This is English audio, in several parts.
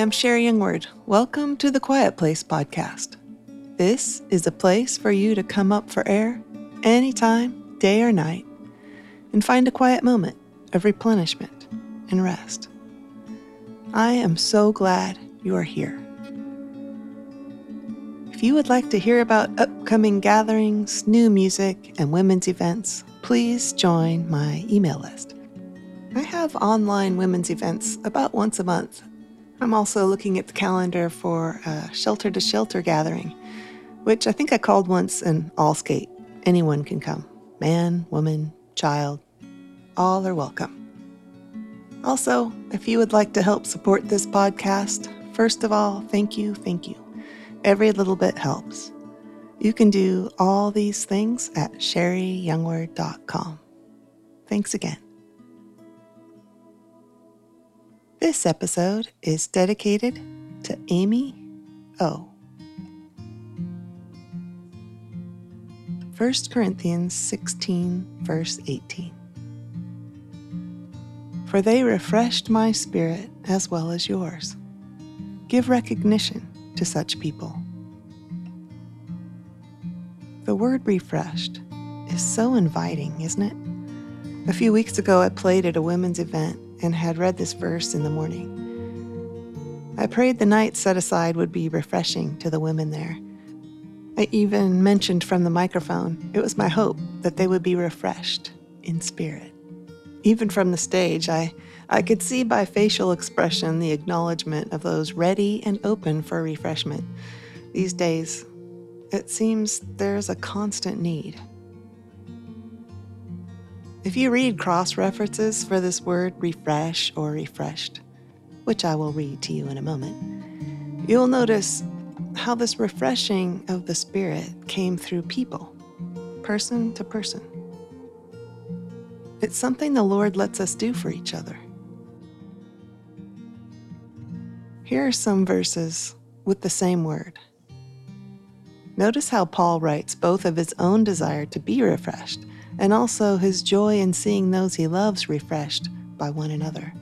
am Sherri Youngward. Welcome to the Quiet Place podcast. This is a place for you to come up for air anytime, day or night, and find a quiet moment of replenishment and rest. I am so glad you are here. If you would like to hear about upcoming gatherings, new music, and women's events, please join my email list. I have online women's events about once a month. I'm also looking at the calendar for a shelter to shelter gathering, which I think I called once an all skate. Anyone can come man, woman, child, all are welcome. Also, if you would like to help support this podcast, first of all, thank you, thank you. Every little bit helps. You can do all these things at sherriyoungward.com. Thanks again. This episode is dedicated to Amy O. 1 Corinthians 16, verse 18. For they refreshed my spirit as well as yours. Give recognition to such people. The word refreshed is so inviting, isn't it? A few weeks ago, I played at a women's event and had read this verse in the morning. I prayed the night set aside would be refreshing to the women there. I even mentioned from the microphone it was my hope that they would be refreshed in spirit. Even from the stage, I, I could see by facial expression the acknowledgement of those ready and open for refreshment. These days, it seems there's a constant need. If you read cross references for this word refresh or refreshed, which I will read to you in a moment, you'll notice how this refreshing of the Spirit came through people, person to person. It's something the Lord lets us do for each other. Here are some verses with the same word. Notice how Paul writes both of his own desire to be refreshed and also his joy in seeing those he loves refreshed by one another.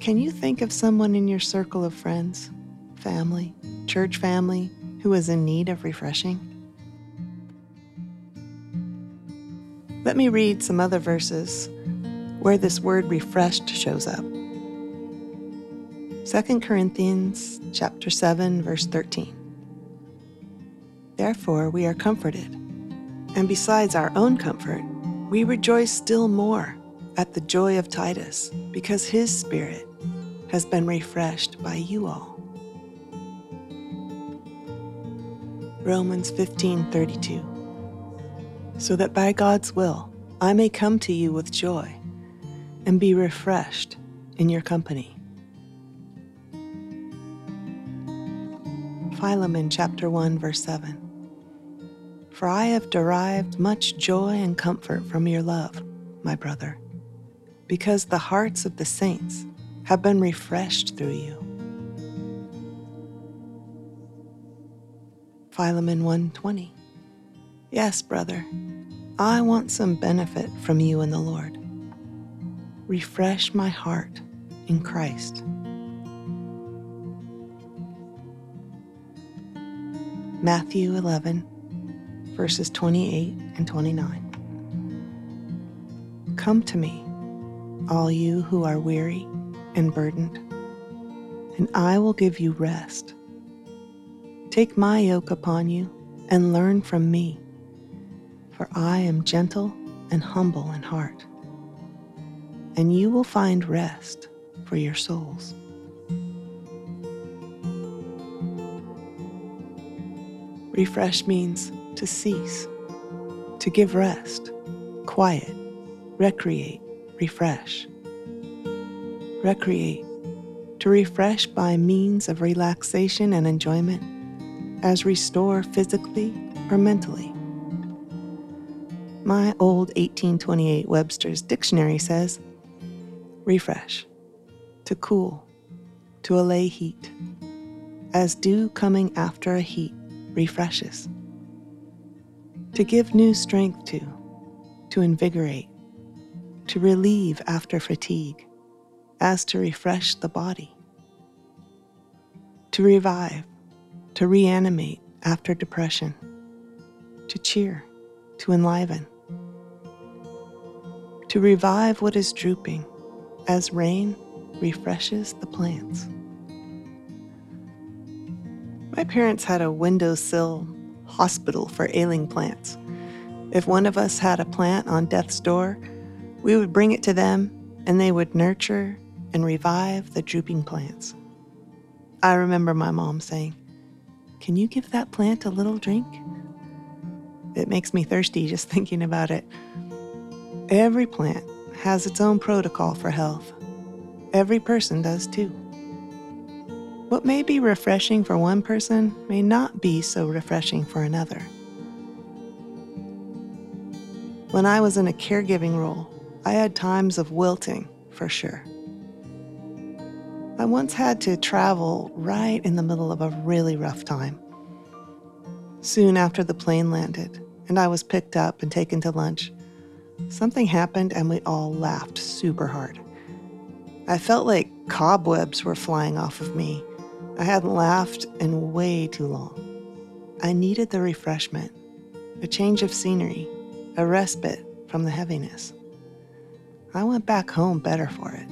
Can you think of someone in your circle of friends, family, church family who is in need of refreshing? Let me read some other verses where this word refreshed shows up. 2 Corinthians chapter 7 verse 13. Therefore we are comforted and besides our own comfort, we rejoice still more at the joy of Titus because his spirit has been refreshed by you all. Romans 15:32 So that by God's will I may come to you with joy and be refreshed in your company. Philemon chapter 1 verse 7 for I have derived much joy and comfort from your love, my brother, because the hearts of the saints have been refreshed through you. Philemon 120. Yes, brother, I want some benefit from you in the Lord. Refresh my heart in Christ. Matthew 11 verses 28 and 29. Come to me, all you who are weary and burdened, and I will give you rest. Take my yoke upon you and learn from me, for I am gentle and humble in heart, and you will find rest for your souls. Refresh means to cease, to give rest, quiet, recreate, refresh. Recreate, to refresh by means of relaxation and enjoyment, as restore physically or mentally. My old 1828 Webster's Dictionary says refresh, to cool, to allay heat, as dew coming after a heat refreshes to give new strength to, to invigorate, to relieve after fatigue, as to refresh the body, to revive, to reanimate after depression, to cheer, to enliven, to revive what is drooping as rain refreshes the plants. My parents had a windowsill hospital for ailing plants. If one of us had a plant on death's door, we would bring it to them and they would nurture and revive the drooping plants. I remember my mom saying, Can you give that plant a little drink? It makes me thirsty just thinking about it. Every plant has its own protocol for health. Every person does too. What may be refreshing for one person may not be so refreshing for another. When I was in a caregiving role, I had times of wilting for sure. I once had to travel right in the middle of a really rough time. Soon after the plane landed and I was picked up and taken to lunch, something happened and we all laughed super hard. I felt like cobwebs were flying off of me. I hadn't laughed in way too long. I needed the refreshment, a change of scenery, a respite from the heaviness. I went back home better for it.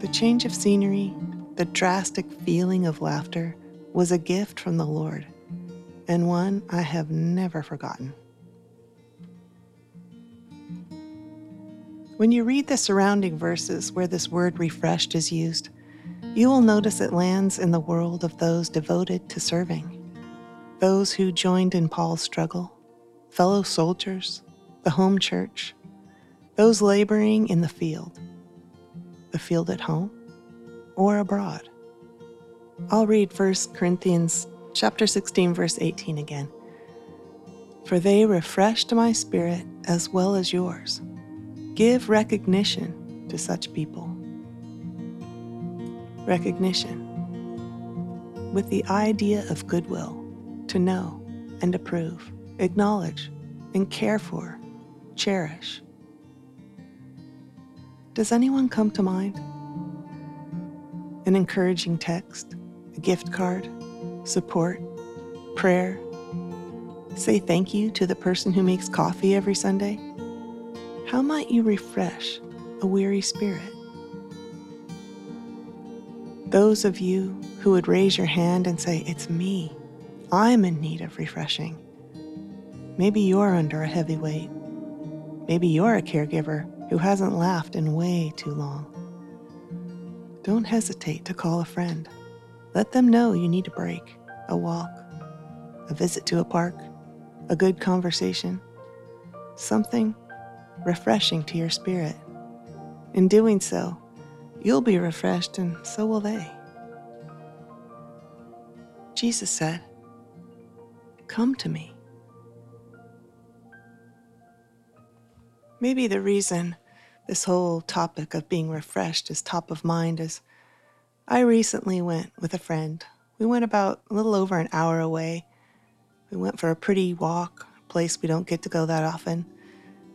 The change of scenery, the drastic feeling of laughter, was a gift from the Lord, and one I have never forgotten. When you read the surrounding verses where this word refreshed is used, you will notice it lands in the world of those devoted to serving, those who joined in Paul's struggle, fellow soldiers, the home church, those laboring in the field the field at home or abroad. I'll read 1 Corinthians chapter 16 verse 18 again. For they refreshed my spirit as well as yours. Give recognition to such people. Recognition with the idea of goodwill, to know and approve, acknowledge and care for, cherish does anyone come to mind? An encouraging text, a gift card, support, prayer. Say thank you to the person who makes coffee every Sunday. How might you refresh a weary spirit? Those of you who would raise your hand and say, It's me, I'm in need of refreshing. Maybe you're under a heavy weight. Maybe you're a caregiver who hasn't laughed in way too long. Don't hesitate to call a friend. Let them know you need a break, a walk, a visit to a park, a good conversation, something refreshing to your spirit. In doing so, you'll be refreshed and so will they. Jesus said, Come to me. Maybe the reason this whole topic of being refreshed is top of mind is I recently went with a friend. We went about a little over an hour away. We went for a pretty walk, a place we don't get to go that often,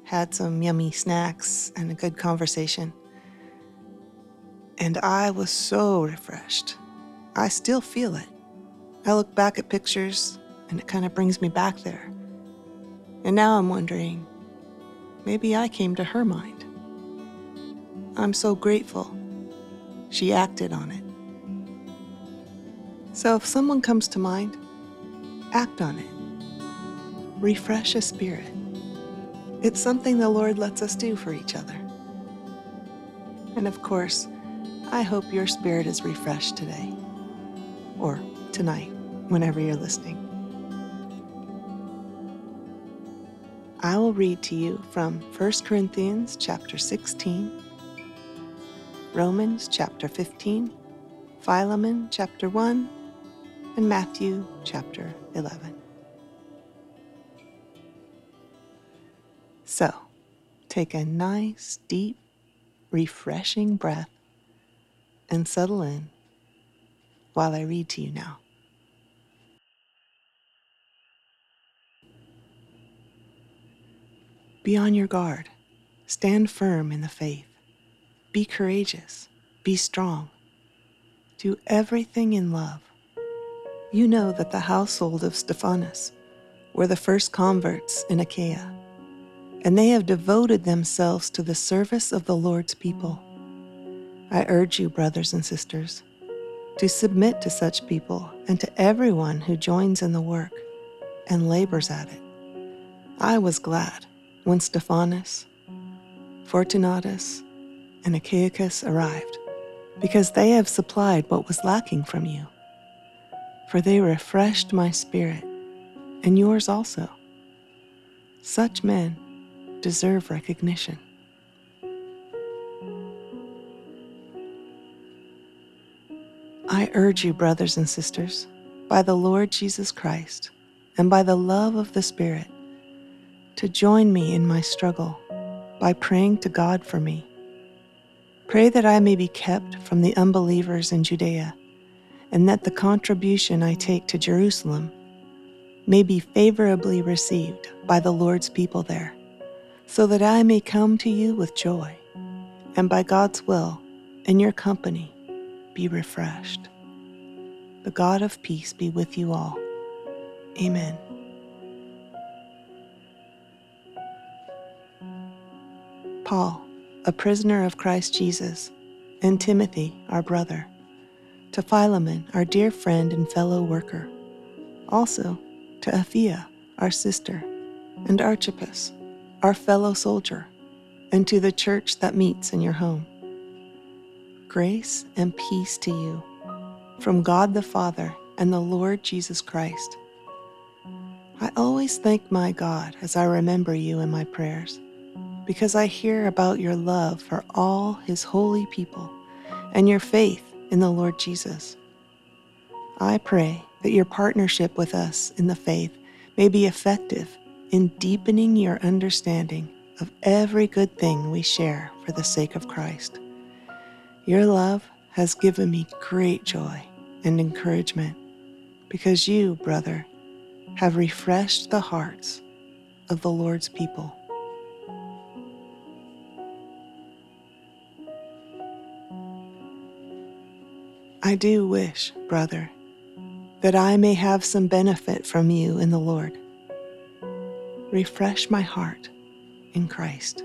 had some yummy snacks and a good conversation. And I was so refreshed. I still feel it. I look back at pictures and it kind of brings me back there. And now I'm wondering maybe I came to her mind. I'm so grateful she acted on it. So if someone comes to mind, act on it. Refresh a spirit. It's something the Lord lets us do for each other. And of course, I hope your spirit is refreshed today or tonight, whenever you're listening. I will read to you from 1 Corinthians chapter 16, Romans chapter 15, Philemon chapter 1, and Matthew chapter 11. So, take a nice, deep, refreshing breath and settle in while I read to you now. Be on your guard. Stand firm in the faith. Be courageous, be strong, do everything in love. You know that the household of Stephanas were the first converts in Achaia, and they have devoted themselves to the service of the Lord's people. I urge you, brothers and sisters, to submit to such people and to everyone who joins in the work and labors at it. I was glad when Stephanas, Fortunatus, and Achaicus arrived, because they have supplied what was lacking from you. For they refreshed my spirit, and yours also. Such men deserve recognition. I urge you, brothers and sisters, by the Lord Jesus Christ and by the love of the Spirit, to join me in my struggle by praying to God for me. Pray that I may be kept from the unbelievers in Judea, and that the contribution I take to Jerusalem may be favorably received by the Lord's people there, so that I may come to you with joy, and by God's will, in your company, be refreshed. The God of peace be with you all. Amen. Paul, a prisoner of Christ Jesus, and Timothy, our brother, to Philemon, our dear friend and fellow worker, also to Apphia, our sister, and Archippus, our fellow soldier, and to the church that meets in your home. Grace and peace to you from God the Father and the Lord Jesus Christ. I always thank my God as I remember you in my prayers, because I hear about your love for all his holy people and your faith in the Lord Jesus. I pray that your partnership with us in the faith may be effective in deepening your understanding of every good thing we share for the sake of Christ. Your love has given me great joy and encouragement because you, brother, have refreshed the hearts of the Lord's people. I do wish, brother, that I may have some benefit from you in the Lord. Refresh my heart in Christ.